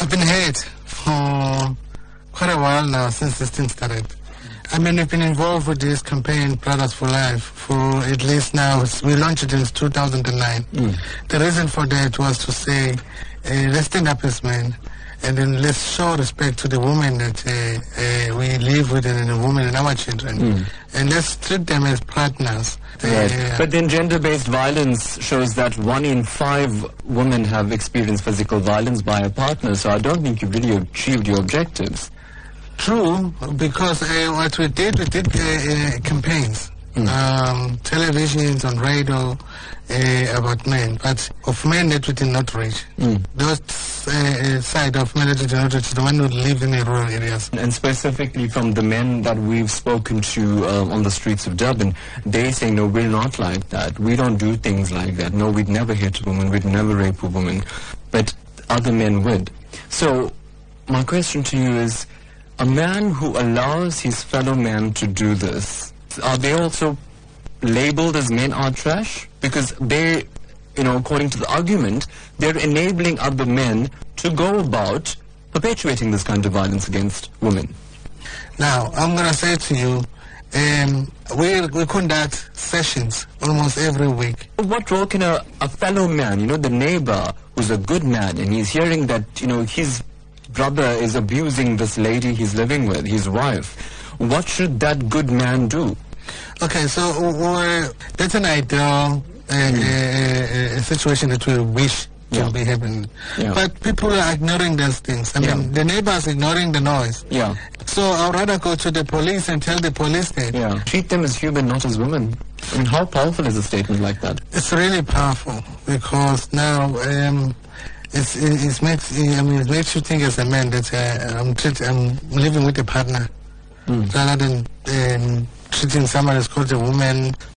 I've been hurt for quite a while now since this thing started. I mean, we've been involved with this campaign, Brothers for Life, for at least now, we launched it in 2009. The reason for that was to say, uh, let's stand up as men, and then let's show respect to the women that uh, we live with and the women and our children. And let's treat them as partners. Right. Uh, But then gender-based violence shows that one in five women have experienced physical violence by a partner. So I don't think you've really achieved your objectives. True, because uh, what we did, we did uh, uh, campaigns, um, televisions, on radio uh, about men, but of men that we did not reach. Those uh, side of men that we did not reach, the one who live in the rural areas. And specifically from the men that we've spoken to um, on the streets of Durban, they say, no, we're not like that. We don't do things like that. No, we'd never hit a woman. We'd never rape a woman. But other men would. So my question to you is, a man who allows his fellow man to do this, are they also labeled as men are trash? Because they, you know, according to the argument, they're enabling other men to go about perpetuating this kind of violence against women. Now, I'm going to say to you, um, we, we conduct sessions almost every week. What role can a, a fellow man, you know, the neighbor who's a good man and he's hearing that, you know, his brother is abusing this lady he's living with, his wife, what should that good man do? Okay, so uh, that's an ideal uh, uh, uh, situation that we wish Yeah. to be happening. Yeah. But people are ignoring those things. I mean, the neighbors ignoring the noise. Yeah, So I'd rather go to the police and tell the police that. yeah. Treat them as human, not as women. I mean, how powerful is a statement like that? It's really powerful because now um, it's, it, it makes I mean it makes you think as a man that uh, I'm treat, I'm living with a partner rather than um, treating someone as called a woman